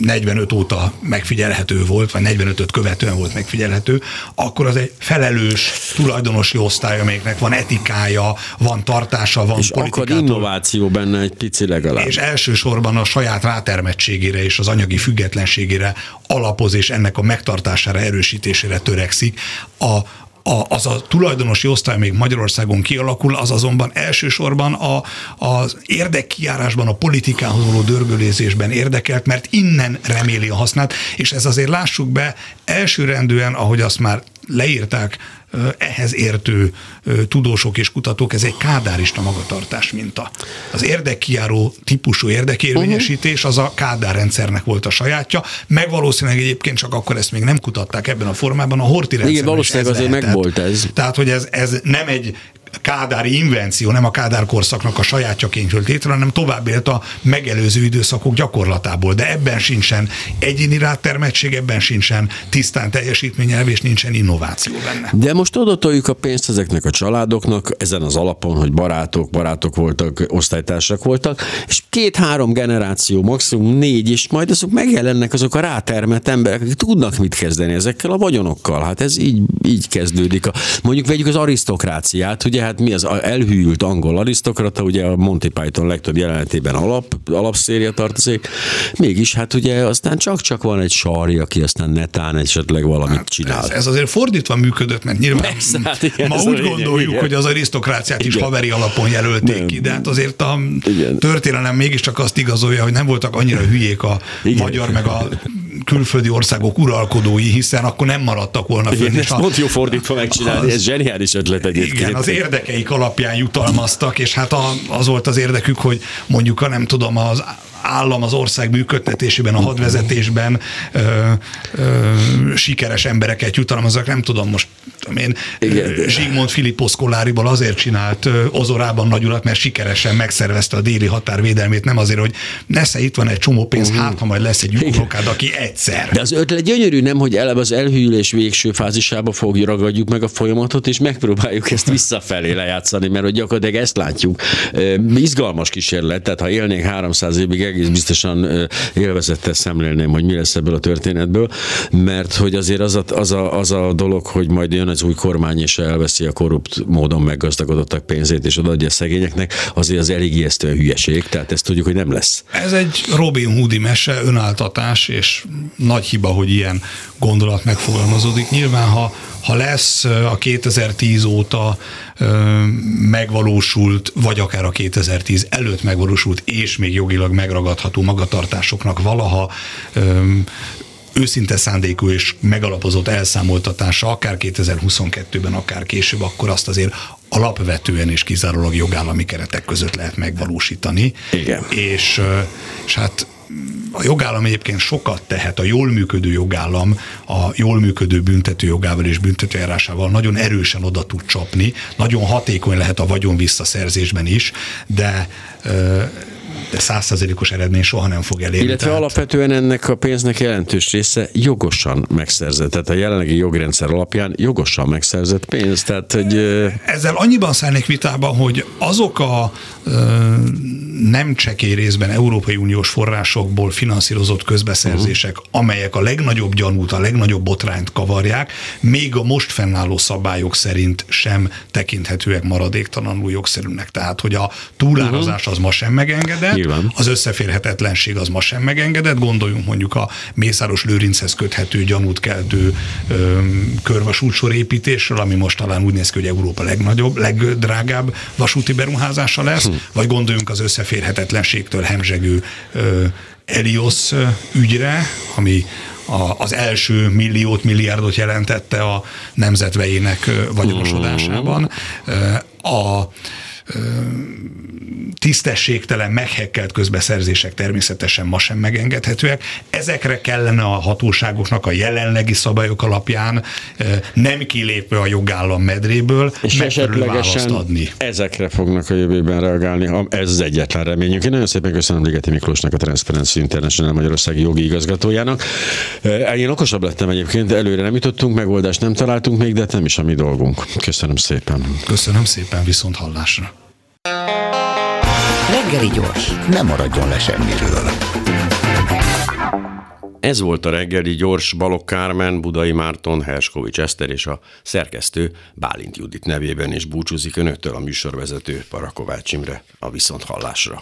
45 óta megfigyelhető volt, vagy 45-öt követően volt megfigyelhető, akkor az egy felelős tulajdonosi osztály, amelyeknek van etikája, van tartása, van és akad innováció benne egy pici legalább. És elsősorban a saját rátermettségére és az anyagi függetlenségére alapoz, és ennek a megtartására, erősítésére törekszik. A, a, az a tulajdonosi osztály még Magyarországon kialakul, az azonban elsősorban a, az érdekkiárásban, a politikához való dörgölézésben érdekelt, mert innen reméli a hasznát, és ez azért lássuk be elsőrendűen, ahogy azt már leírták ehhez értő tudósok és kutatók, ez egy kádárista magatartás minta. Az érdekkiáró típusú érdekérvényesítés az a kádár rendszernek volt a sajátja, meg valószínűleg egyébként csak akkor ezt még nem kutatták ebben a formában, a horti rendszerben Igen, valószínűleg azért megvolt ez. Tehát, hogy ez, ez nem egy kádári invenció, nem a kádár korszaknak a sajátjaként jött létre, hanem tovább élt a megelőző időszakok gyakorlatából. De ebben sincsen egyéni rátermettség, ebben sincsen tisztán teljesítményelv, és nincsen innováció benne. De most odatoljuk a pénzt ezeknek a családoknak, ezen az alapon, hogy barátok, barátok voltak, osztálytársak voltak, és két-három generáció, maximum négy, és majd azok megjelennek azok a rátermett emberek, akik tudnak mit kezdeni ezekkel a vagyonokkal. Hát ez így, így kezdődik. A, mondjuk vegyük az arisztokráciát, ugye hát mi az elhűült angol arisztokrata, ugye a Monty Python legtöbb jelenetében alap, alapszéria tartozik, mégis hát ugye aztán csak-csak van egy sari, aki aztán netán esetleg valamit hát csinál. Ez, ez azért fordítva működött, mert nyilván Persze, hát igen, ma úgy gondoljuk, igen. hogy az arisztokráciát is igen. haveri alapon jelölték nem. ki, de hát azért a igen. történelem mégiscsak azt igazolja, hogy nem voltak annyira hülyék a igen. magyar meg a külföldi országok uralkodói, hiszen akkor nem maradtak volna fönn. Igen, ezt pont jó fordítva megcsinálni, az, ez zseniális ötlet egyébként. Igen, az érdekeik alapján jutalmaztak, és hát az volt az érdekük, hogy mondjuk, a nem tudom, az állam az ország működtetésében, a hadvezetésben ö, ö, sikeres embereket jutalmaznak, nem tudom most, én, Igen. Zsigmond Filipposz Kolláriból azért csinált Ozorában nagyulat, mert sikeresen megszervezte a déli határvédelmét, nem azért, hogy nesze itt van egy csomó pénz, uh-huh. hát ha majd lesz egy unokád, aki egyszer. De az ötlet gyönyörű, nem, hogy eleve az elhűlés végső fázisába fogjuk ragadjuk meg a folyamatot, és megpróbáljuk ezt visszafelé lejátszani, mert hogy gyakorlatilag ezt látjuk. Izgalmas kísérlet, tehát ha élnénk 300 évig egész biztosan élvezettel szemlélném, hogy mi lesz ebből a történetből, mert hogy azért az a, az a, az a dolog, hogy majd jön az új kormány és elveszi a korrupt módon meggazdagodottak pénzét és odaadja a szegényeknek, azért az elég ijesztően hülyeség, tehát ezt tudjuk, hogy nem lesz. Ez egy Robin Hoodi mese, önáltatás, és nagy hiba, hogy ilyen gondolat megfogalmazódik. Nyilván, ha, ha lesz a 2010 óta megvalósult, vagy akár a 2010 előtt megvalósult, és még jogilag megragadható magatartásoknak valaha őszinte szándékú és megalapozott elszámoltatása, akár 2022-ben, akár később, akkor azt azért alapvetően és kizárólag jogállami keretek között lehet megvalósítani. Igen. És, és hát a jogállam egyébként sokat tehet, a jól működő jogállam a jól működő büntető jogával és büntetőjárásával nagyon erősen oda tud csapni, nagyon hatékony lehet a vagyon visszaszerzésben is, de de százszerzelékos eredmény soha nem fog elérni. Illetve tehát... alapvetően ennek a pénznek jelentős része jogosan megszerzett, tehát a jelenlegi jogrendszer alapján jogosan megszerzett pénz. Tehát, hogy... Ezzel annyiban szállnék vitába, hogy azok a nem csekély részben Európai Uniós forrásokból finanszírozott közbeszerzések, uh-huh. amelyek a legnagyobb gyanút, a legnagyobb botrányt kavarják, még a most fennálló szabályok szerint sem tekinthetőek maradéktalanul jogszerűnek. Tehát, hogy a túlározás az ma sem megengedett, Nyilván. az összeférhetetlenség az ma sem megengedett, gondoljunk mondjuk a Mészáros Lőrinchez köthető gyanút keltő körvasútsor építésről, ami most talán úgy néz ki, hogy Európa legnagyobb, legdrágább vasúti beruházása lesz, hm. vagy gondoljunk az összeférhetetlenség összeférhetetlenségtől hemzsegő Elios ügyre, ami a, az első milliót, milliárdot jelentette a nemzetvejének vagyonosodásában. A tisztességtelen, meghekkelt közbeszerzések természetesen ma sem megengedhetőek. Ezekre kellene a hatóságoknak a jelenlegi szabályok alapján nem kilépve a jogállam medréből és választ adni. Ezekre fognak a jövőben reagálni, ez az egyetlen reményünk. Én nagyon szépen köszönöm Ligeti Miklósnak, a Transparency International Magyarországi jogi igazgatójának. Én okosabb lettem egyébként, előre nem jutottunk, megoldást nem találtunk még, de nem is a mi dolgunk. Köszönöm szépen. Köszönöm szépen, viszont hallásra. Reggeli gyors, nem maradjon le semmiről. Ez volt a reggeli gyors Balok Kármen, Budai Márton, Herskovics Eszter és a szerkesztő Bálint Judit nevében is búcsúzik önöktől a műsorvezető Parakovács Imre a viszonthallásra.